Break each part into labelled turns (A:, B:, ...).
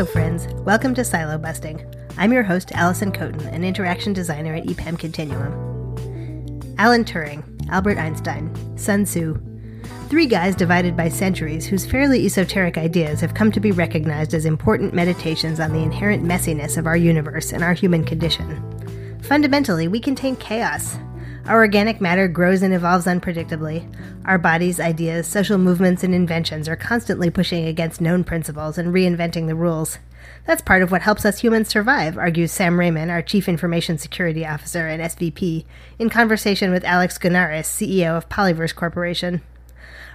A: Hello, friends. Welcome to Silo Busting. I'm your host, Alison Kotin, an interaction designer at EPAM Continuum. Alan Turing, Albert Einstein, Sun Tzu, three guys divided by centuries whose fairly esoteric ideas have come to be recognized as important meditations on the inherent messiness of our universe and our human condition. Fundamentally, we contain chaos, our organic matter grows and evolves unpredictably. Our bodies, ideas, social movements, and inventions are constantly pushing against known principles and reinventing the rules. That's part of what helps us humans survive, argues Sam Rehman, our Chief Information Security Officer and SVP, in conversation with Alex Gounares, CEO of Polyverse Corporation.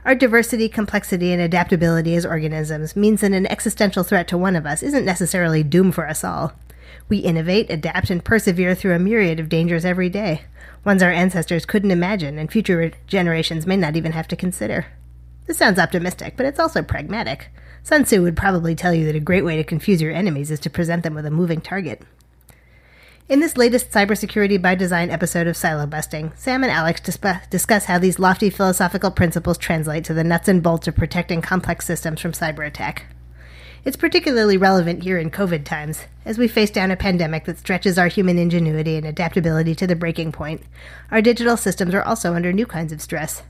A: Our diversity, complexity, and adaptability as organisms means that an existential threat to one of us isn't necessarily doom for us all. We innovate, adapt, and persevere through a myriad of dangers every day ones our ancestors couldn't imagine and future generations may not even have to consider. This sounds optimistic, but it's also pragmatic. Sun Tzu would probably tell you that a great way to confuse your enemies is to present them with a moving target. In this latest Cybersecurity by Design episode of Silo Busting, Sam and Alex disp- discuss how these lofty philosophical principles translate to the nuts and bolts of protecting complex systems from cyber attack. It's particularly relevant here in COVID times, as we face down a pandemic that stretches our human ingenuity and adaptability to the breaking point. Our digital systems are also under new kinds of stress.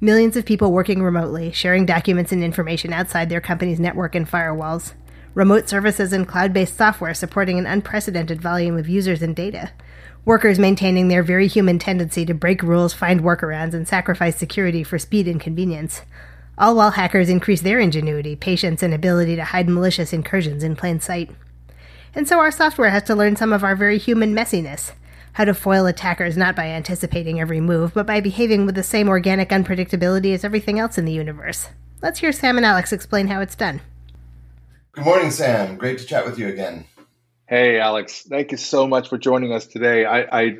A: Millions of people working remotely, sharing documents and information outside their company's network and firewalls. Remote services and cloud based software supporting an unprecedented volume of users and data. Workers maintaining their very human tendency to break rules, find workarounds, and sacrifice security for speed and convenience all while hackers increase their ingenuity, patience, and ability to hide malicious incursions in plain sight. And so our software has to learn some of our very human messiness how to foil attackers not by anticipating every move, but by behaving with the same organic unpredictability as everything else in the universe. Let's hear Sam and Alex explain how it's done.
B: Good morning, Sam. Great to chat with you again.
C: Hey, Alex. Thank you so much for joining us today. I, I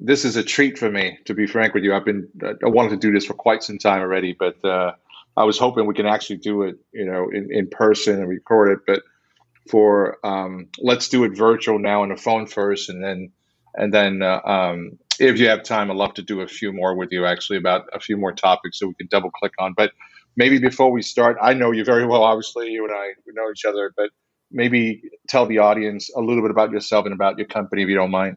C: this is a treat for me, to be frank with you. I've been I wanted to do this for quite some time already, but uh, I was hoping we can actually do it, you know, in, in person and record it. But for um, let's do it virtual now on the phone first, and then and then uh, um, if you have time, I'd love to do a few more with you actually about a few more topics that we can double click on. But maybe before we start, I know you very well. Obviously, you and I know each other, but maybe tell the audience a little bit about yourself and about your company, if you don't mind.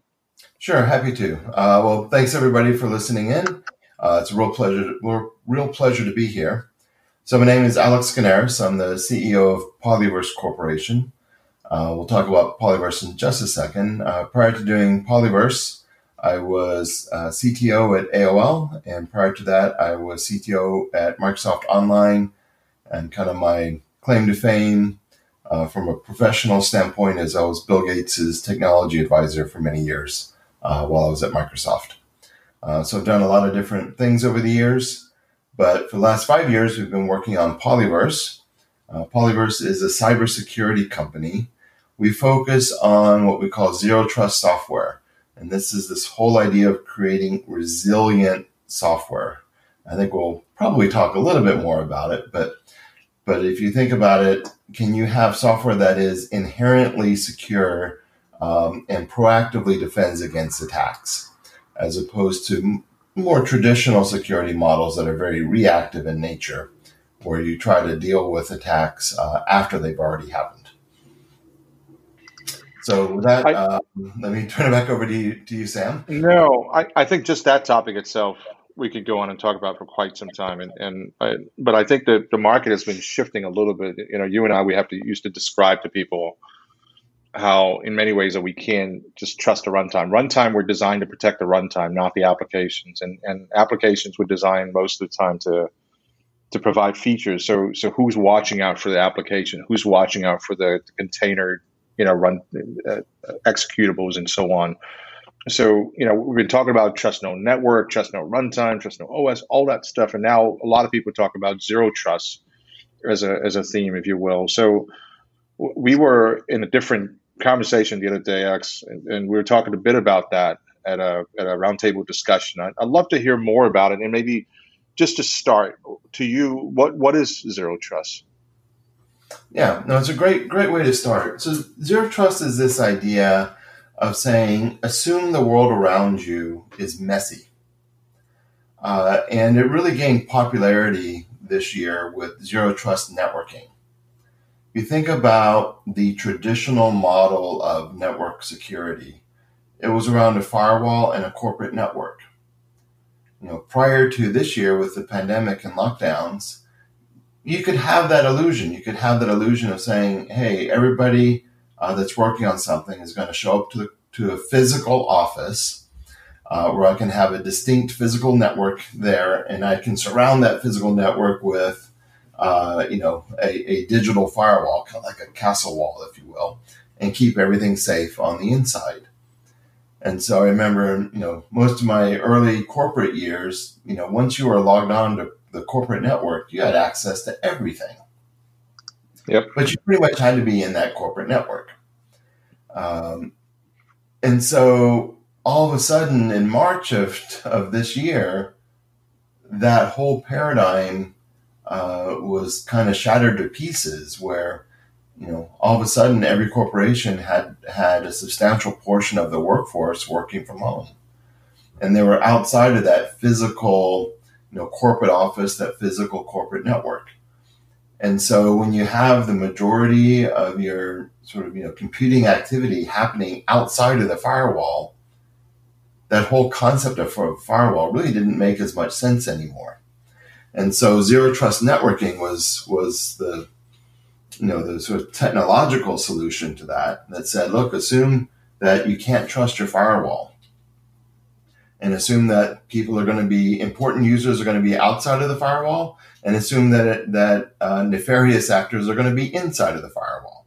B: Sure, happy to. Uh, well, thanks everybody for listening in. Uh, it's a real pleasure, real pleasure to be here. So my name is Alex Gounares. I'm the CEO of Polyverse Corporation. Uh, we'll talk about Polyverse in just a second. Uh, prior to doing Polyverse, I was uh, CTO at AOL, and prior to that, I was CTO at Microsoft Online. And kind of my claim to fame uh, from a professional standpoint is I was Bill Gates' technology advisor for many years uh, while I was at Microsoft. Uh, so I've done a lot of different things over the years. But for the last five years, we've been working on Polyverse. Uh, Polyverse is a cybersecurity company. We focus on what we call zero trust software. And this is this whole idea of creating resilient software. I think we'll probably talk a little bit more about it, but but if you think about it, can you have software that is inherently secure um, and proactively defends against attacks, as opposed to more traditional security models that are very reactive in nature, where you try to deal with attacks uh, after they've already happened. So with that, I, uh, let me turn it back over to you, to you Sam.
C: No, I, I think just that topic itself we could go on and talk about for quite some time. And, and I, but I think that the market has been shifting a little bit. You know, you and I, we have to used to describe to people how in many ways that we can just trust a runtime. Runtime were designed to protect the runtime, not the applications. And and applications were designed most of the time to to provide features. So so who's watching out for the application? Who's watching out for the, the container, you know, run uh, executables and so on. So you know we've been talking about trust no network, trust no runtime, trust no OS, all that stuff, and now a lot of people talk about zero trust as a as a theme, if you will. So we were in a different conversation the other day, X, and, and we were talking a bit about that at a at a roundtable discussion. I, would love to hear more about it, and maybe just to start, to you, what what is zero trust?
B: Yeah, no, it's a great great way to start. So zero trust is this idea of saying assume the world around you is messy, uh, and it really gained popularity this year with zero trust networking you think about the traditional model of network security, it was around a firewall and a corporate network. You know, prior to this year with the pandemic and lockdowns, you could have that illusion. You could have that illusion of saying, "Hey, everybody uh, that's working on something is going to show up to to a physical office uh, where I can have a distinct physical network there, and I can surround that physical network with." Uh, you know, a, a digital firewall, kind of like a castle wall, if you will, and keep everything safe on the inside. And so I remember, you know, most of my early corporate years, you know, once you were logged on to the corporate network, you had access to everything.
C: Yep.
B: But you pretty much had to be in that corporate network. Um, and so all of a sudden in March of, of this year, that whole paradigm uh, was kind of shattered to pieces where you know all of a sudden every corporation had had a substantial portion of the workforce working from home. And they were outside of that physical you know corporate office that physical corporate network. And so when you have the majority of your sort of you know computing activity happening outside of the firewall that whole concept of firewall really didn't make as much sense anymore and so zero trust networking was was the you know the sort of technological solution to that that said, look, assume that you can't trust your firewall, and assume that people are going to be important users are going to be outside of the firewall, and assume that it, that uh, nefarious actors are going to be inside of the firewall,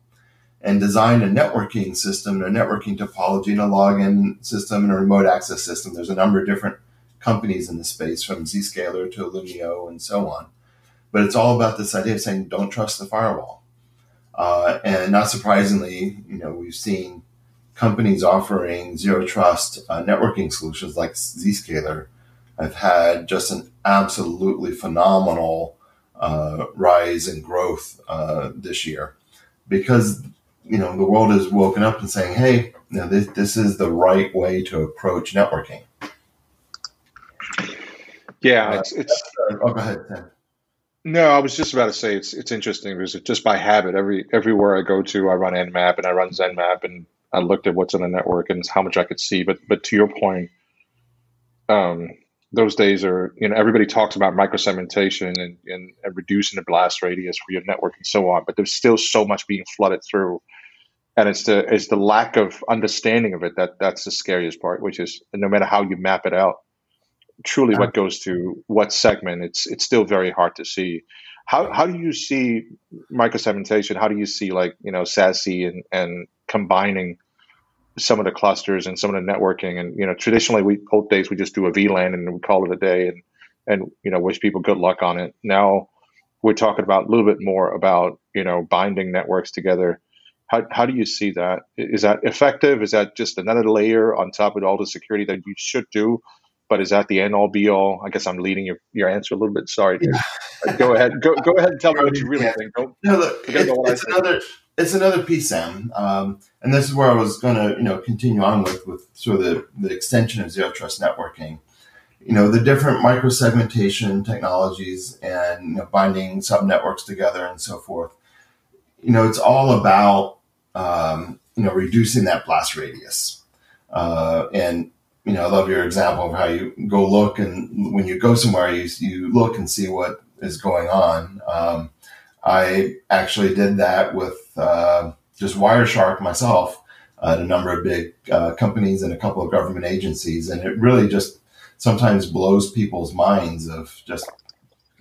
B: and design a networking system, a networking topology, and a login system, and a remote access system. There's a number of different companies in the space, from Zscaler to Illumio and so on. But it's all about this idea of saying, don't trust the firewall. Uh, and not surprisingly, you know, we've seen companies offering zero trust uh, networking solutions like Zscaler have had just an absolutely phenomenal uh, rise in growth uh, this year because you know the world has woken up and saying, "Hey, you know, this, this is the right way to approach networking."
C: Yeah, uh, it's, it's
B: oh, go ahead. Tim.
C: No, I was just about to say it's it's interesting because just by habit, every everywhere I go to, I run Nmap and I run ZenMap, and I looked at what's on the network and how much I could see. But but to your point, um, those days are you know everybody talks about microsegmentation and, and, and reducing the blast radius for your network and so on, but there's still so much being flooded through, and it's the it's the lack of understanding of it that that's the scariest part. Which is no matter how you map it out, truly what goes to what segment, it's it's still very hard to see. How how do you see microsegmentation? How do you see like you know SASE and and combining some of the clusters and some of the networking? And you know traditionally we old days we just do a VLAN and we call it a day and and you know wish people good luck on it. Now we're talking about a little bit more about you know binding networks together. How, how do you see that? Is that effective? Is that just another layer on top of all the security that you should do? But is that the end all be all? I guess I'm leading your, your answer a little bit. Sorry. Yeah. go ahead. Go, go ahead and tell me what you really think. Don't,
B: no, look, it, it's another it's another piece, Sam. Um, and this is where I was going to you know continue on with with sort of the, the extension of zero trust networking. You know the different microsegmentation technologies and you know, binding sub networks together and so forth. You know it's all about um, you know reducing that blast radius. Uh, and you know, I love your example of how you go look and when you go somewhere, you, you look and see what is going on. Um, I actually did that with uh, just Wireshark myself at a number of big uh, companies and a couple of government agencies. And it really just sometimes blows people's minds of just,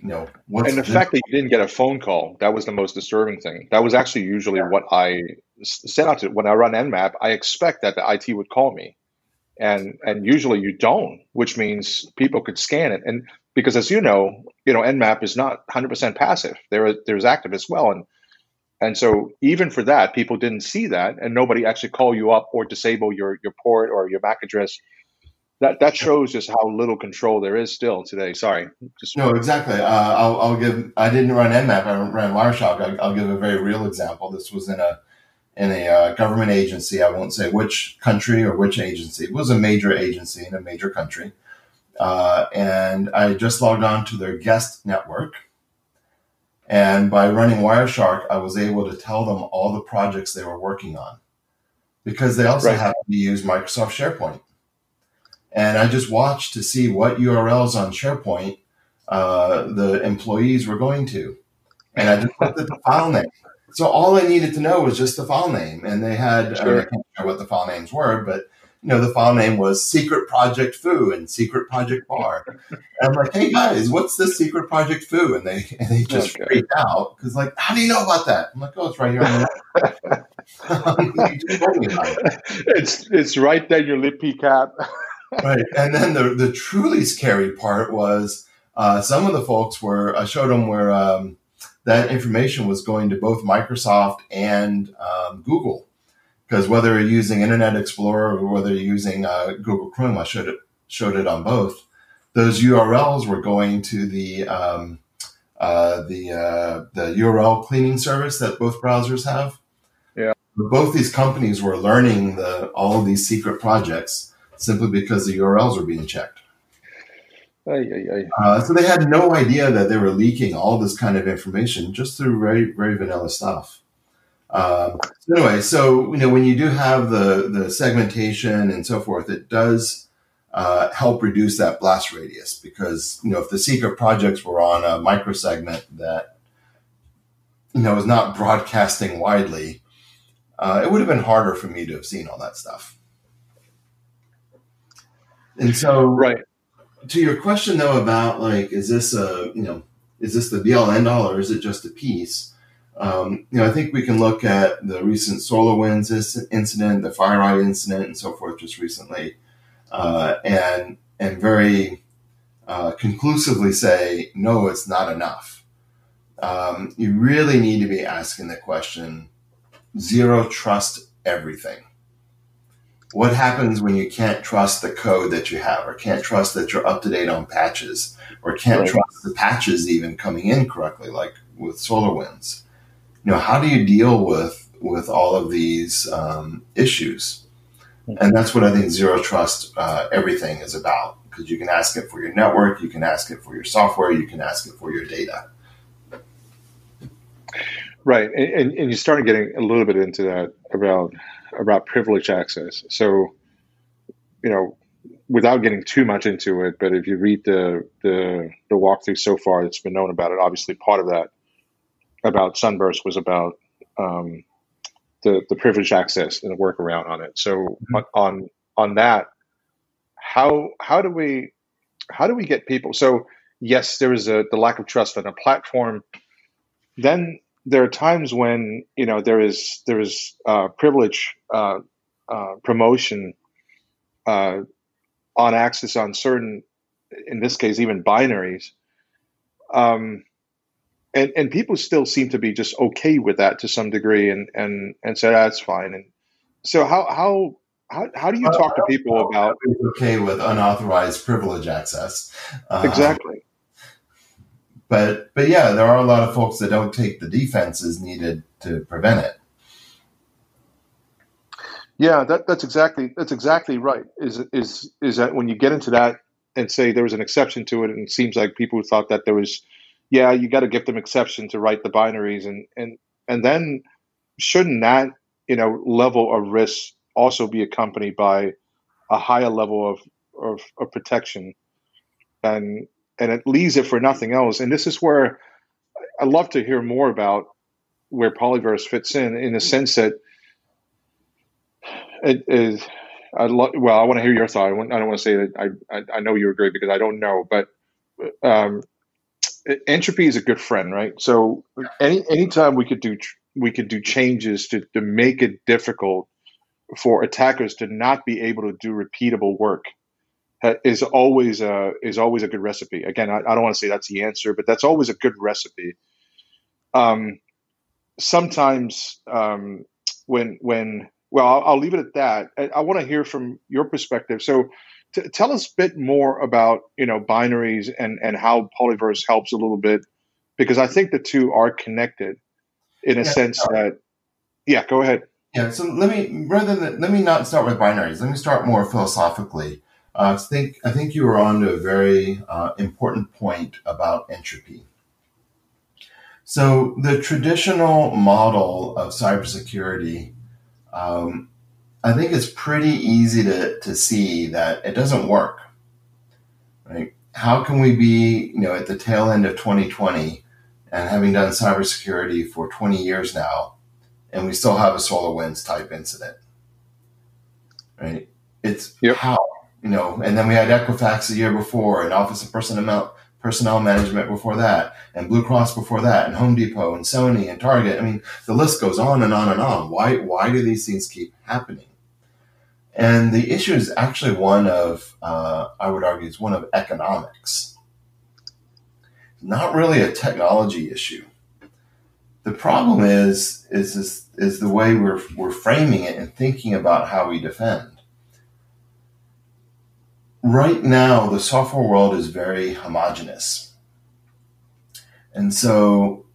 B: you know,
C: what's And the fact that you didn't get a phone call, that was the most disturbing thing. That was actually usually yeah. what I set out to. When I run Nmap, I expect that the IT would call me and and usually you don't, which means people could scan it. And because as you know, you know, Nmap is not 100% passive. There there's active as well, and and so even for that, people didn't see that, and nobody actually call you up or disable your your port or your MAC address. That that shows just how little control there is still today. Sorry,
B: just no, exactly. Uh, I'll, I'll give. I didn't run Nmap. I ran Wireshark. I'll, I'll give a very real example. This was in a in a uh, government agency. I won't say which country or which agency. It was a major agency in a major country. Uh, and I just logged on to their guest network. And by running Wireshark, I was able to tell them all the projects they were working on because they also right. have to use Microsoft SharePoint. And I just watched to see what URLs on SharePoint uh, the employees were going to. And I just looked at the file name. So all I needed to know was just the file name. And they had, sure. I, can't remember what the file names were, but you know, the file name was Secret Project Foo and Secret Project Bar. and I'm like, hey guys, what's this Secret Project Foo? And they and they just okay. freaked out because like, how do you know about that? I'm like, oh, it's right here on the
C: it's it's right there, your libpcap.
B: right, and then the the truly scary part was uh, some of the folks were I showed them where um, that information was going to both Microsoft and um, Google because whether you're using Internet Explorer or whether you're using uh, Google Chrome, I showed it showed it on both. Those URLs were going to the um, uh, the uh, the URL cleaning service that both browsers have.
C: Yeah,
B: both these companies were learning the all of these secret projects simply because the URLs were being checked.
C: Aye, aye, aye.
B: Uh, so they had no idea that they were leaking all this kind of information just through very very vanilla stuff. Um, so anyway, so you know when you do have the the segmentation and so forth, it does uh, help reduce that blast radius because you know if the secret projects were on a microsegment that you know is not broadcasting widely, uh, it would have been harder for me to have seen all that stuff. And so,
C: right
B: to your question though about like, is this a you know is this the be all end all or is it just a piece? Um, you know, I think we can look at the recent SolarWinds incident, the FireEye incident, and so forth just recently, uh, and and very uh, conclusively say no, it's not enough. Um, you really need to be asking the question: zero trust everything. What happens when you can't trust the code that you have, or can't trust that you're up to date on patches, or can't right. trust the patches even coming in correctly, like with SolarWinds? you know, how do you deal with with all of these um, issues? And that's what I think zero trust uh, everything is about because you can ask it for your network, you can ask it for your software, you can ask it for your data.
C: Right, and, and you started getting a little bit into that about about privilege access. So, you know, without getting too much into it, but if you read the the, the walkthrough so far that's been known about it, obviously part of that about Sunburst was about um, the the privileged access and the workaround on it. So mm-hmm. on on that, how how do we how do we get people? So yes, there is a the lack of trust on a platform. Then there are times when you know there is there is uh, privilege uh, uh, promotion uh, on access on certain, in this case, even binaries. Um, and and people still seem to be just okay with that to some degree and and and say that's fine. And so how how how, how do you talk to people about
B: okay with unauthorized privilege access.
C: Um, exactly
B: but but yeah there are a lot of folks that don't take the defenses needed to prevent it.
C: Yeah that, that's exactly that's exactly right. Is is is that when you get into that and say there was an exception to it and it seems like people thought that there was yeah, you got to give them exception to write the binaries, and and and then shouldn't that you know level of risk also be accompanied by a higher level of of, of protection, and and it leaves it for nothing else. And this is where I'd love to hear more about where Polyverse fits in, in the sense that it is. I lo- well, I want to hear your thought. I, don't want to say that I, I, I know you agree because I don't know, but um, entropy is a good friend, right? So any anytime we could do we could do changes to, to make it difficult for attackers to not be able to do repeatable work is always a is always a good recipe. Again, I, I don't want to say that's the answer, but that's always a good recipe. Um, sometimes um, when when well, I'll, I'll, leave it at that. I, I want to hear from your perspective. So T- tell us a bit more about you know binaries and and how polyverse helps a little bit because I think the two are connected in a yeah, sense that yeah go ahead
B: yeah so let me rather than let me not start with binaries let me start more philosophically I think I think you were on to a very uh, important point about entropy So the traditional model of cybersecurity, um, I think it's pretty easy to, to see that it doesn't work. Right? How can we be, you know, at the tail end of 2020 and having done cybersecurity for 20 years now, and we still have a SolarWinds type incident? Right? It's yep. how, you know, and then we had Equifax the year before and Office of Personnel personnel management before that, and Blue Cross before that, and Home Depot, and Sony, and Target. I mean, the list goes on and on and on. Why, why do these things keep happening? And the issue is actually one of, uh, I would argue, is one of economics. Not really a technology issue. The problem is, is, is, is the way we're, we're framing it and thinking about how we defend right now the software world is very homogenous. And so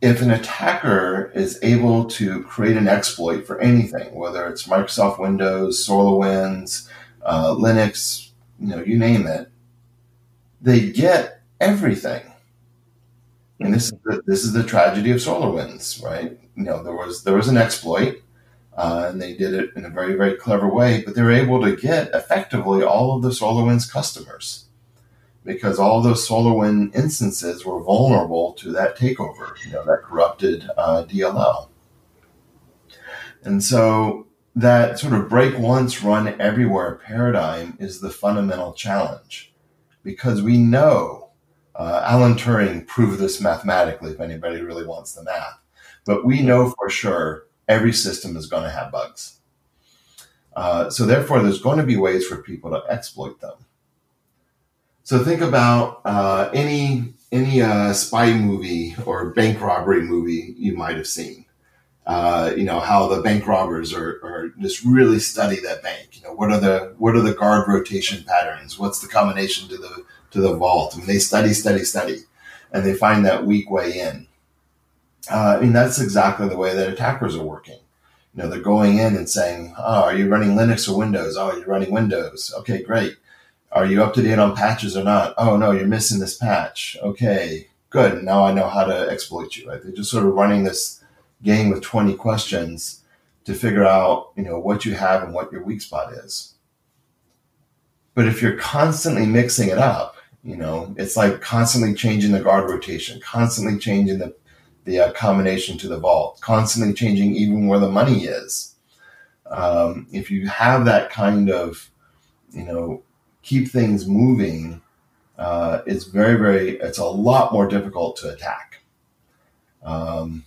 B: if an attacker is able to create an exploit for anything, whether it's Microsoft Windows, SolarWinds, uh, Linux, you know, you name it, they get everything. And this is the, this is the tragedy of SolarWinds, right? You know, there was there was an exploit uh, and they did it in a very, very clever way, but they were able to get effectively all of the SolarWinds customers because all those SolarWinds instances were vulnerable to that takeover, you know, that corrupted uh, DLL. And so that sort of break once, run everywhere paradigm is the fundamental challenge because we know uh, Alan Turing proved this mathematically if anybody really wants the math, but we know for sure every system is going to have bugs. Uh, so therefore, there's going to be ways for people to exploit them. So think about uh, any any uh, spy movie or bank robbery movie you might have seen. Uh, you know how the bank robbers are, are, just really study that bank. You know what are the what are the guard rotation patterns? What's the combination to the to the vault? I mean, they study, study, study, and they find that weak way in. Uh, I mean, that's exactly the way that attackers are working. You know, they're going in and saying, "Oh, are you running Linux or Windows? Oh, you're running Windows. Okay, great. Are you up to date on patches or not? Oh, no, you're missing this patch. Okay, good. Now I know how to exploit you. Right? They're just sort of running this game with 20 questions to figure out, you know, what you have and what your weak spot is. But if you're constantly mixing it up, you know, it's like constantly changing the guard rotation, constantly changing the the uh, combination to the vault, constantly changing even where the money is. Um, if you have that kind of, you know, keep things moving, uh, it's very, very, it's a lot more difficult to attack. Um,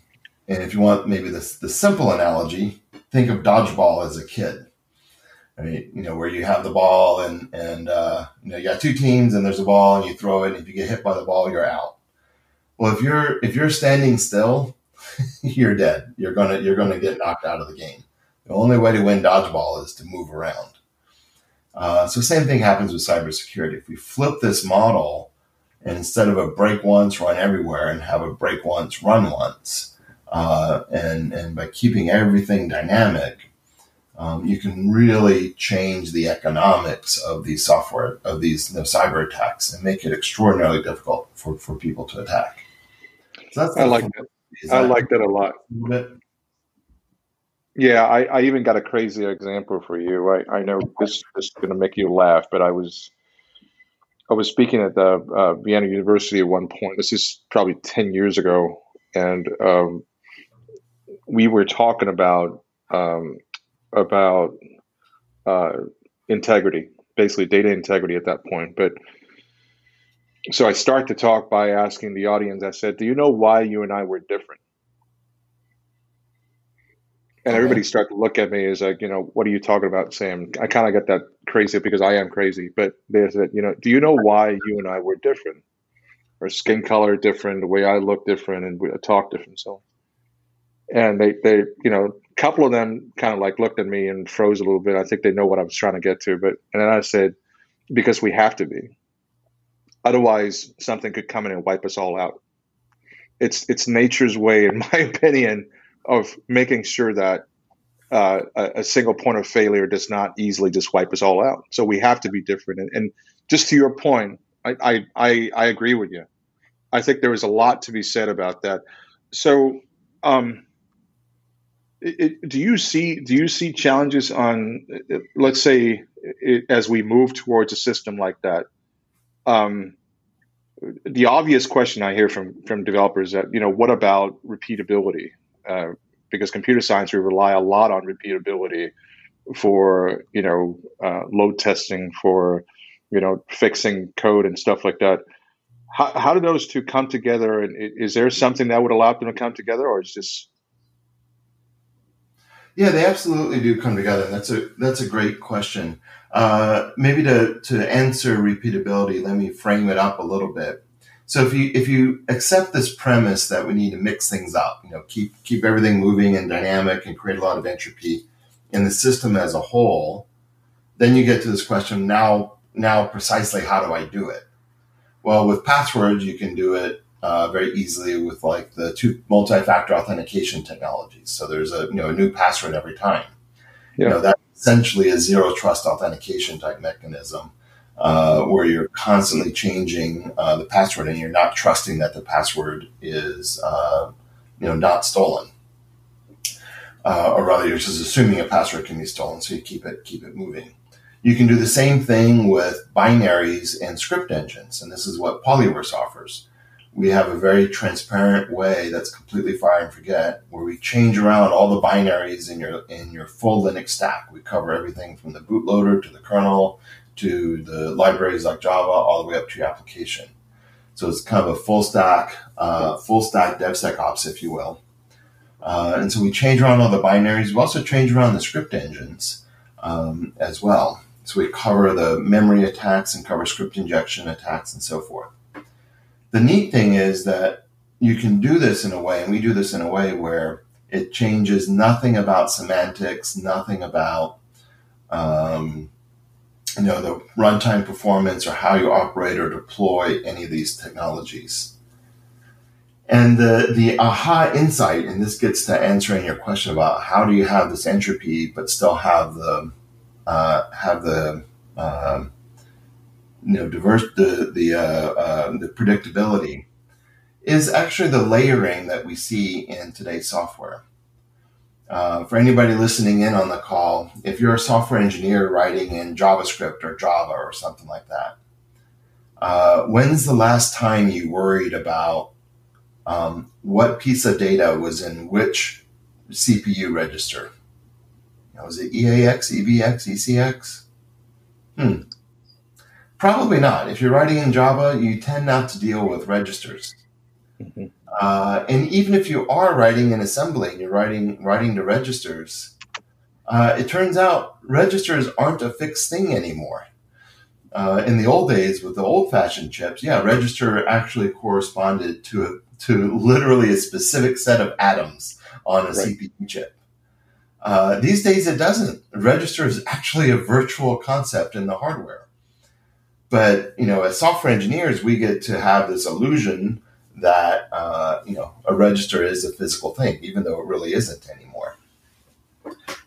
B: and if you want maybe the the simple analogy, think of dodgeball as a kid. Right? You know, where you have the ball and, and, uh, you know, you got two teams and there's a ball and you throw it. And if you get hit by the ball, you're out. Well, if you're if you're standing still, you're dead. You're gonna you're gonna get knocked out of the game. The only way to win dodgeball is to move around. Uh, so same thing happens with cybersecurity. If we flip this model, and instead of a break once, run everywhere, and have a break once, run once, uh, and and by keeping everything dynamic, um, you can really change the economics of these software of these you know, cyber attacks and make it extraordinarily difficult for, for people to attack.
C: So that's I like that. I like that a lot. Yeah, I, I even got a crazy example for you. I, I know this, this is going to make you laugh, but I was I was speaking at the uh, Vienna University at one point. This is probably ten years ago, and um, we were talking about um, about uh, integrity, basically data integrity at that point. But so I start the talk by asking the audience, I said, Do you know why you and I were different? And everybody started to look at me as like, you know, what are you talking about, Sam? I kind of get that crazy because I am crazy. But they said, you know, do you know why you and I were different? Our skin color different, the way I look different, and we talk different. So, and they, they, you know, a couple of them kind of like looked at me and froze a little bit. I think they know what I was trying to get to. But and then I said, because we have to be Otherwise, something could come in and wipe us all out. It's it's nature's way, in my opinion, of making sure that uh, a, a, single point of failure does not easily just wipe us all out. So we have to be different. And, and just to your point, I, I, I, I agree with you. I think there is a lot to be said about that. so, um, it, it, do you see do you see challenges on, let's say, it, as we move towards a system like that? Um, the obvious question I hear from from developers that you know what about repeatability? Uh, because computer science we rely a lot on repeatability for you know uh, load testing for you know fixing code and stuff like that. How, how do those two come together? And is there something that would allow them to come together, or is this?
B: Yeah, they absolutely do come together. That's a that's a great question. Uh, maybe to to answer repeatability, let me frame it up a little bit. So if you if you accept this premise that we need to mix things up, you know, keep keep everything moving and dynamic and create a lot of entropy in the system as a whole, then you get to this question now now precisely how do I do it? Well, with passwords, you can do it uh, very easily with like the two multi-factor authentication technologies. So there's a you know a new password every time. Yeah. You know that essentially a zero trust authentication type mechanism uh, where you're constantly changing uh, the password and you're not trusting that the password is uh, you know not stolen. Uh, or rather, you're just assuming a password can be stolen, so you keep it keep it moving. You can do the same thing with binaries and script engines, and this is what Polyverse offers. We have a very transparent way that's completely fire and forget, where we change around all the binaries in your in your full Linux stack. We cover everything from the bootloader to the kernel to the libraries like Java, all the way up to your application. So it's kind of a full stack, uh, full stack DevSecOps, if you will. Uh, and so we change around all the binaries. We also change around the script engines um, as well. So we cover the memory attacks and cover script injection attacks and so forth. The neat thing is that you can do this in a way, and we do this in a way where it changes nothing about semantics, nothing about um, you know the runtime performance or how you operate or deploy any of these technologies. And the the aha insight, and this gets to answering your question about how do you have this entropy but still have the uh, have the uh, you know diverse the the uh, uh, the predictability is actually the layering that we see in today's software. Uh, for anybody listening in on the call, if you're a software engineer writing in JavaScript or Java or something like that, uh, when's the last time you worried about um, what piece of data was in which CPU register? was it EAX, EBX, ECX? Hmm. Probably not. If you're writing in Java, you tend not to deal with registers. Mm-hmm. Uh, and even if you are writing in assembly and you're writing writing to registers, uh, it turns out registers aren't a fixed thing anymore. Uh, in the old days with the old-fashioned chips, yeah, register actually corresponded to a, to literally a specific set of atoms on a right. CPU chip. Uh, these days, it doesn't. Register is actually a virtual concept in the hardware. But you know, as software engineers, we get to have this illusion that uh, you know a register is a physical thing, even though it really isn't anymore.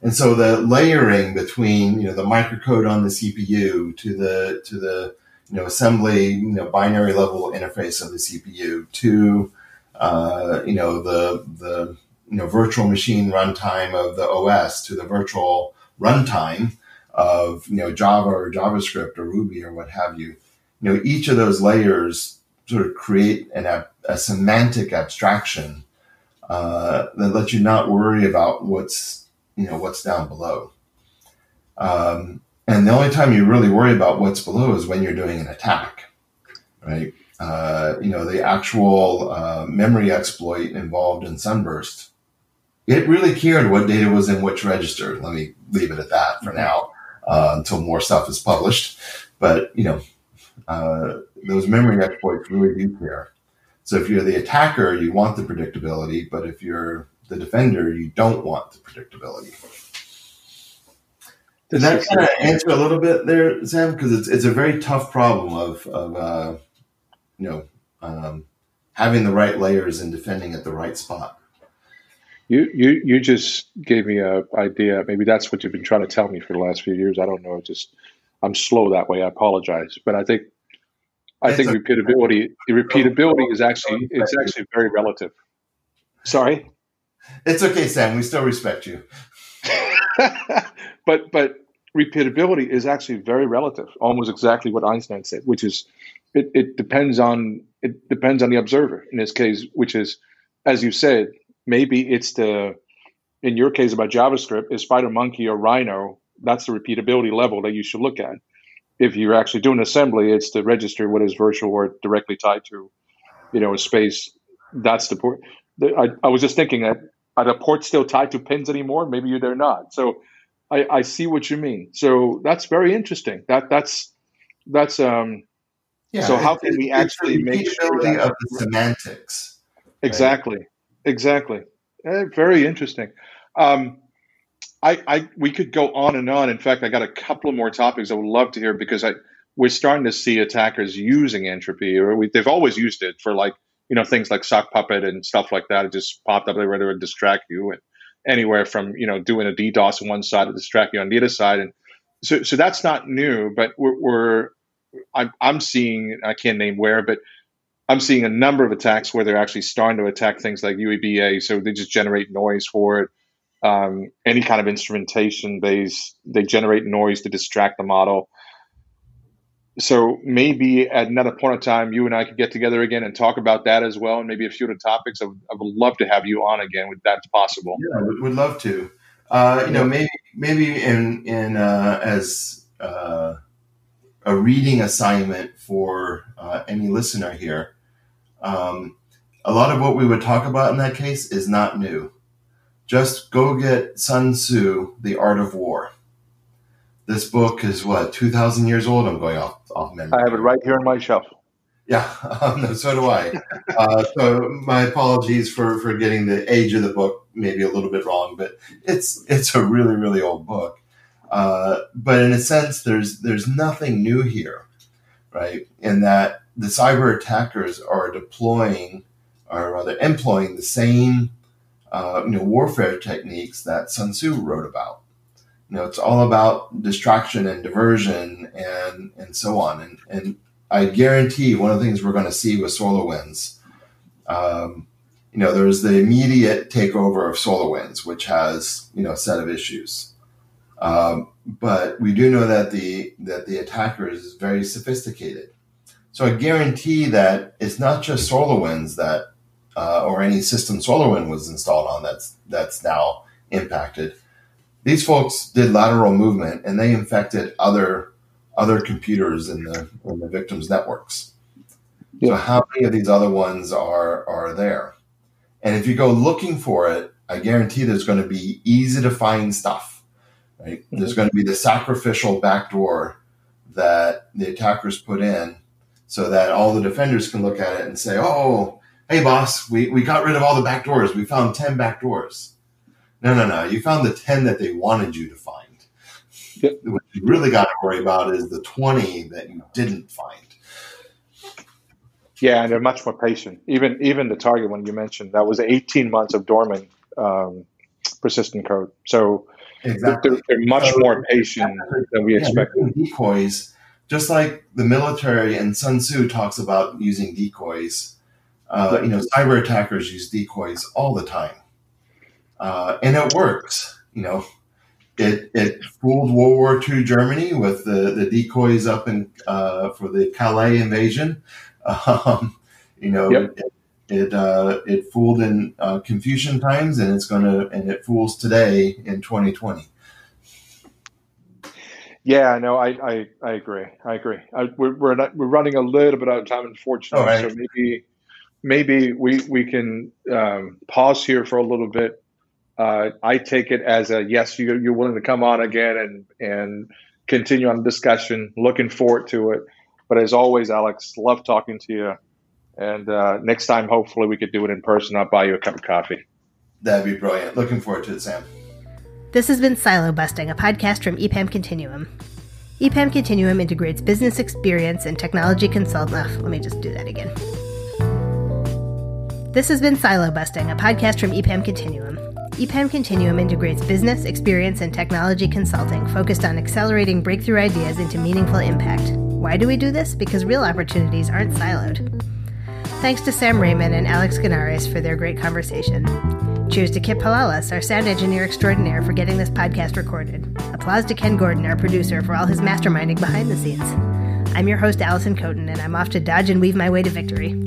B: And so the layering between you know the microcode on the CPU to the to the you know assembly you know binary level interface of the CPU to uh, you know the the you know virtual machine runtime of the OS to the virtual runtime of you know Java or JavaScript or Ruby or what have you. You know each of those layers sort of create an, a, a semantic abstraction uh, that lets you not worry about what's you know what's down below. Um, and the only time you really worry about what's below is when you're doing an attack, right? Uh, you know, the actual uh, memory exploit involved in Sunburst it really cared what data was in which register. Let me leave it at that for now uh, until more stuff is published. But you know, uh, those memory exploits really do care. So if you're the attacker, you want the predictability, but if you're the defender, you don't want the predictability. Does that kind of answer a little bit there, Sam? Because it's it's a very tough problem of of uh, you know um, having the right layers and defending at the right spot.
C: You, you, you just gave me a idea. Maybe that's what you've been trying to tell me for the last few years. I don't know. Just I'm slow that way. I apologize, but I think I think repeatability the repeatability is actually it's actually very relative. Sorry.
B: It's okay, Sam. We still respect you.
C: but but repeatability is actually very relative, almost exactly what Einstein said, which is it, it depends on it depends on the observer in this case, which is, as you said, maybe it's the in your case about JavaScript, is SpiderMonkey or Rhino, that's the repeatability level that you should look at. If you're actually doing assembly, it's to register what is virtual or directly tied to, you know, a space. That's the port. I, I was just thinking that are the ports still tied to pins anymore? Maybe they're not. So I, I see what you mean. So that's very interesting. That that's that's um. Yeah, so how can we actually make sure
B: that, of the semantics?
C: Exactly, right? Exactly. Eh, very interesting. Um, I, I we could go on and on. In fact, I got a couple more topics I would love to hear because I we're starting to see attackers using entropy, or we, they've always used it for like you know things like sock puppet and stuff like that. It just popped up there to distract you, and anywhere from you know doing a DDoS on one side to distract you on the other side, and so so that's not new. But we're, we're I'm, I'm seeing I can't name where, but I'm seeing a number of attacks where they're actually starting to attack things like UEBA. So they just generate noise for it. Um, any kind of instrumentation, they they generate noise to distract the model so maybe at another point in time, you and I could get together again and talk about that as well, and maybe a few of the topics. I would, I would love to have you on again, if that's possible.
B: Yeah, we'd love to. Uh, you know, maybe maybe in in uh, as uh, a reading assignment for uh, any listener here. Um, a lot of what we would talk about in that case is not new. Just go get Sun Tzu, The Art of War this book is what two thousand years old. I'm going off off memory.
C: I have it right here on my shelf.
B: Yeah, um, so do I. uh, so my apologies for for getting the age of the book maybe a little bit wrong, but it's it's a really really old book. Uh, but in a sense, there's there's nothing new here, right? In that the cyber attackers are deploying, or rather employing the same uh, you know warfare techniques that Sun Tzu wrote about you know, it's all about distraction and diversion and and so on. And and I guarantee one of the things we're going to see with SolarWinds, um, you know, there's the immediate takeover of SolarWinds, which has you know a set of issues. Um, but we do know that the that the attacker is very sophisticated. So I guarantee that it's not just SolarWinds that uh, or any system SolarWind was installed on that's that's now impacted these folks did lateral movement and they infected other other computers in the in the victims' networks. Yeah. So how many of these other ones are are there? And if you go looking for it, I guarantee there's going to be easy to find stuff. Right? Mm-hmm. There's going to be the sacrificial backdoor that the attackers put in so that all the defenders can look at it and say, "Oh, hey boss, we, we got rid of all the back doors. We found 10 back doors. No, no, no. You found the 10 that they wanted you to find. Yep. What you really got to worry about is the 20 that you didn't find.
C: Yeah, and they're much more patient. Even even the target one you mentioned, that was 18 months of dormant um, persistent code. So exactly. they're, they're much so, more patient than we yeah, expected.
B: Decoys, just like the military and Sun Tzu talks about using decoys. Uh, you know, cyber attackers use decoys all the time uh, and it works. You know, it it fooled World War II Germany with the, the decoys up in uh, for the Calais invasion. Um, you know, yep. it it, uh, it fooled in uh, Confucian times, and it's gonna and it fools today in 2020.
C: Yeah, no, I, I, I agree. I agree. I, we're we're, not, we're running a little bit out of time, unfortunately. Right. So maybe maybe we we can um, pause here for a little bit uh, I take it as a yes, you, you're willing to come on again and and continue on the discussion. Looking forward to it. But as always, Alex, love talking to you. And uh, next time, hopefully, we could do it in person. I'll buy you a cup of coffee.
B: That'd be brilliant. Looking forward to it, Sam.
A: This has been Silo Busting, a podcast from EPAM Continuum. EPAM Continuum integrates business experience and technology consultant. let me just do that again. This has been Silo Busting, a podcast from EPAM Continuum. EPAM Continuum integrates business, experience, and technology consulting focused on accelerating breakthrough ideas into meaningful impact. Why do we do this? Because real opportunities aren't siloed. Thanks to Sam Rehman and Alex Gounares for their great conversation. Cheers to Kyp Pilalas, our sound engineer extraordinaire, for getting this podcast recorded. Applause to Ken Gordon, our producer, for all his masterminding behind the scenes. I'm your host, Alison Kotin, and I'm off to dodge and weave my way to victory.